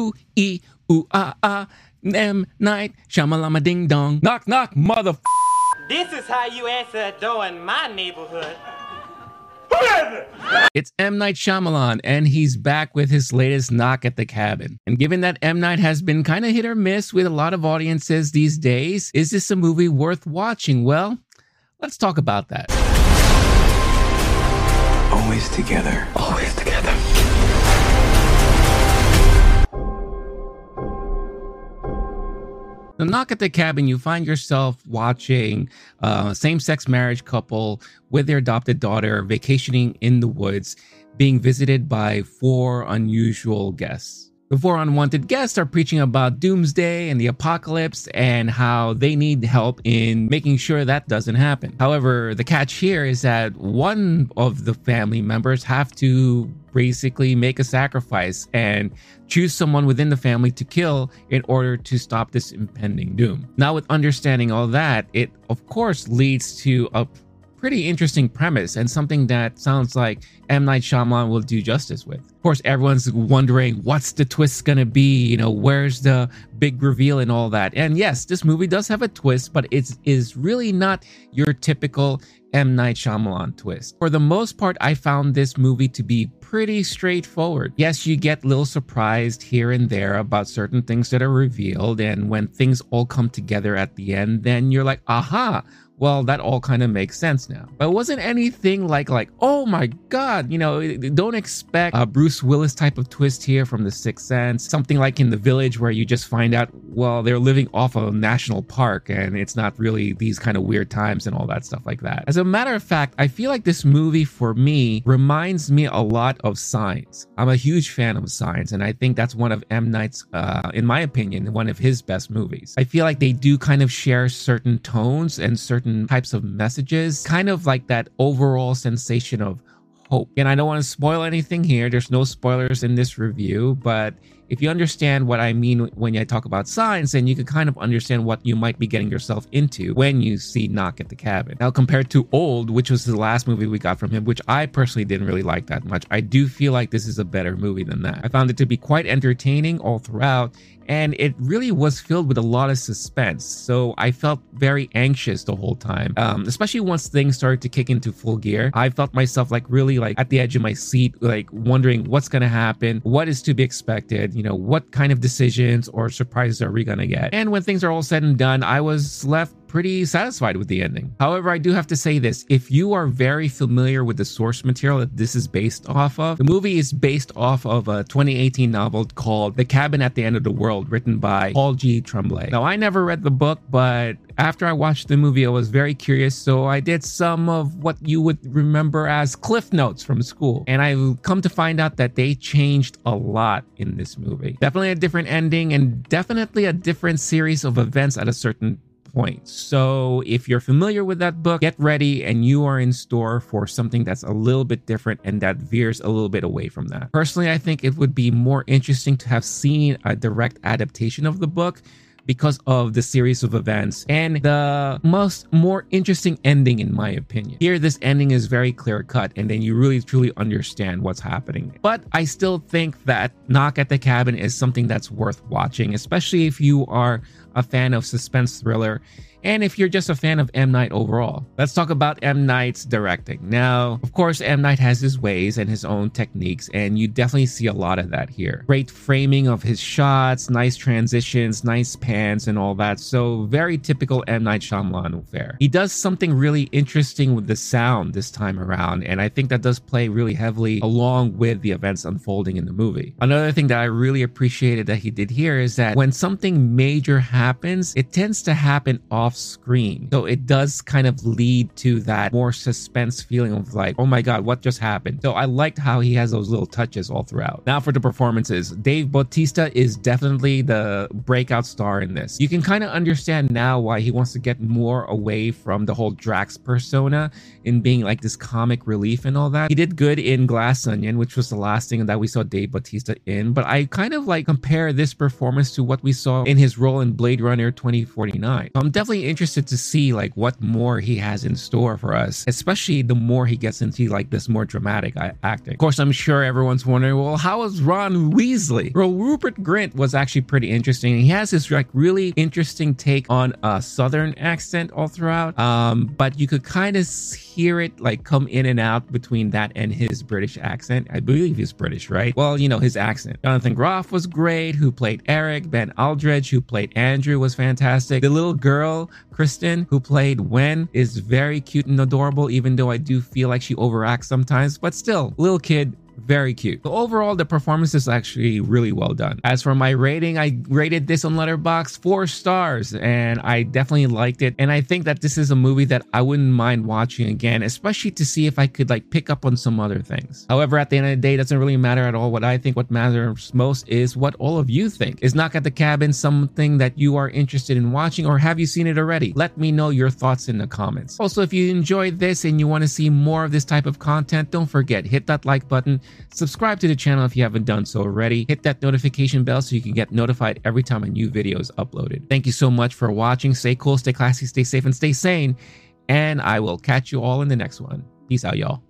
Ooh, ee, ooh, ah, ah. M Night, Shamalama Ding Dong. Knock, knock, mother. This is how you answer a door in my neighborhood. It's M. Night Shyamalan, and he's back with his latest knock at the cabin. And given that M. Night has been kind of hit or miss with a lot of audiences these days, is this a movie worth watching? Well, let's talk about that. Always together. Always together. The knock at the cabin, you find yourself watching uh, a same sex marriage couple with their adopted daughter vacationing in the woods, being visited by four unusual guests. The four unwanted guests are preaching about doomsday and the apocalypse and how they need help in making sure that doesn't happen. However, the catch here is that one of the family members have to basically make a sacrifice and choose someone within the family to kill in order to stop this impending doom. Now, with understanding all that, it of course leads to a pretty interesting premise and something that sounds like M. Night Shyamalan will do justice with. Of course, everyone's wondering what's the twist gonna be, you know, where's the big reveal and all that. And yes, this movie does have a twist, but it is really not your typical M. Night Shyamalan twist. For the most part, I found this movie to be pretty straightforward. Yes, you get a little surprised here and there about certain things that are revealed, and when things all come together at the end, then you're like, aha, well, that all kind of makes sense now. But it wasn't anything like like, oh my god, you know, don't expect a Bruce Willis type of twist here from The Sixth Sense. Something like in The Village where you just find out, well, they're living off a national park and it's not really these kind of weird times and all that stuff like that. As a matter of fact, I feel like this movie for me reminds me a lot of Signs. I'm a huge fan of Signs, and I think that's one of M. Night's, uh, in my opinion, one of his best movies. I feel like they do kind of share certain tones and certain certain types of messages, kind of like that overall sensation of hope. And I don't want to spoil anything here. There's no spoilers in this review, but if you understand what I mean when I talk about signs, then you can kind of understand what you might be getting yourself into when you see Knock at the Cabin. Now, compared to Old, which was the last movie we got from him, which I personally didn't really like that much, I do feel like this is a better movie than that. I found it to be quite entertaining all throughout, and it really was filled with a lot of suspense. So I felt very anxious the whole time, um, especially once things started to kick into full gear. I felt myself like really like at the edge of my seat, like wondering what's gonna happen, what is to be expected, you know, what kind of decisions or surprises are we gonna get. And when things are all said and done, I was left pretty satisfied with the ending. However, I do have to say this if you are very familiar with the source material that this is based off of, the movie is based off of a 2018 novel called The Cabin at the End of the World, written by Paul G. Tremblay. Now, I never read the book, but after I watched the movie, I was very curious, so I did some of what you would remember as cliff notes from school. And I come to find out that they changed a lot in this movie. Definitely a different ending and definitely a different series of events at a certain point. So if you're familiar with that book, get ready and you are in store for something that's a little bit different and that veers a little bit away from that. Personally, I think it would be more interesting to have seen a direct adaptation of the book because of the series of events and the most more interesting ending in my opinion. Here this ending is very clear cut and then you really truly understand what's happening. But I still think that Knock at the Cabin is something that's worth watching, especially if you are a fan of suspense thriller and if you're just a fan of M. Night overall. Let's talk about M. Night's directing. Now, of course, M. Night has his ways and his own techniques, and you definitely see a lot of that here. Great framing of his shots, nice transitions, nice pans, and all that. So, very typical M. Night Shyamalan fare. He does something really interesting with the sound this time around, and I think that does play really heavily along with the events unfolding in the movie. Another thing that I really appreciated that he did here is that when something major happens, it tends to happen off off screen. So it does kind of lead to that more suspense feeling of like, oh my God, what just happened? So I liked how he has those little touches all throughout. Now for the performances, Dave Bautista is definitely the breakout star in this. You can kind of understand now why he wants to get more away from the whole Drax persona in being like this comic relief and all that. He did good in Glass Onion, which was the last thing that we saw Dave Bautista in, but I kind of like compare this performance to what we saw in his role in Blade Runner 2049. So I'm definitely interested to see like what more he has in store for us, especially the more he gets into like this more dramatic acting. Of course, I'm sure everyone's wondering, well, how is Ron Weasley? Well, Rupert Grint was actually pretty interesting. He has this like really interesting take on a southern accent all throughout, um, but you could kind of hear it like come in and out between that and his British accent. I believe he's British, right? Well, you know, his accent. Jonathan Groff was great, who played Eric. Ben Aldridge, who played Andrew, was fantastic. The little girl, Kristen, who played Wen, is very cute and adorable, even though I do feel like she overacts sometimes. But still, little kid, very cute. Overall, the performance is actually really well done. As for my rating, I rated this on Letterboxd four stars, and I definitely liked it. And I think that this is a movie that I wouldn't mind watching again, especially to see if I could like pick up on some other things. However, at the end of the day, it doesn't really matter at all. What I think what matters most is what all of you think. Is Knock at the Cabin something that you are interested in watching, or have you seen it already? Let me know your thoughts in the comments. Also, if you enjoyed this and you want to see more of this type of content, don't forget hit that like button Subscribe to the channel if you haven't done so already. Hit that notification bell so you can get notified every time a new video is uploaded. Thank you so much for watching. Stay cool, stay classy, stay safe, and stay sane. And I will catch you all in the next one. Peace out, y'all.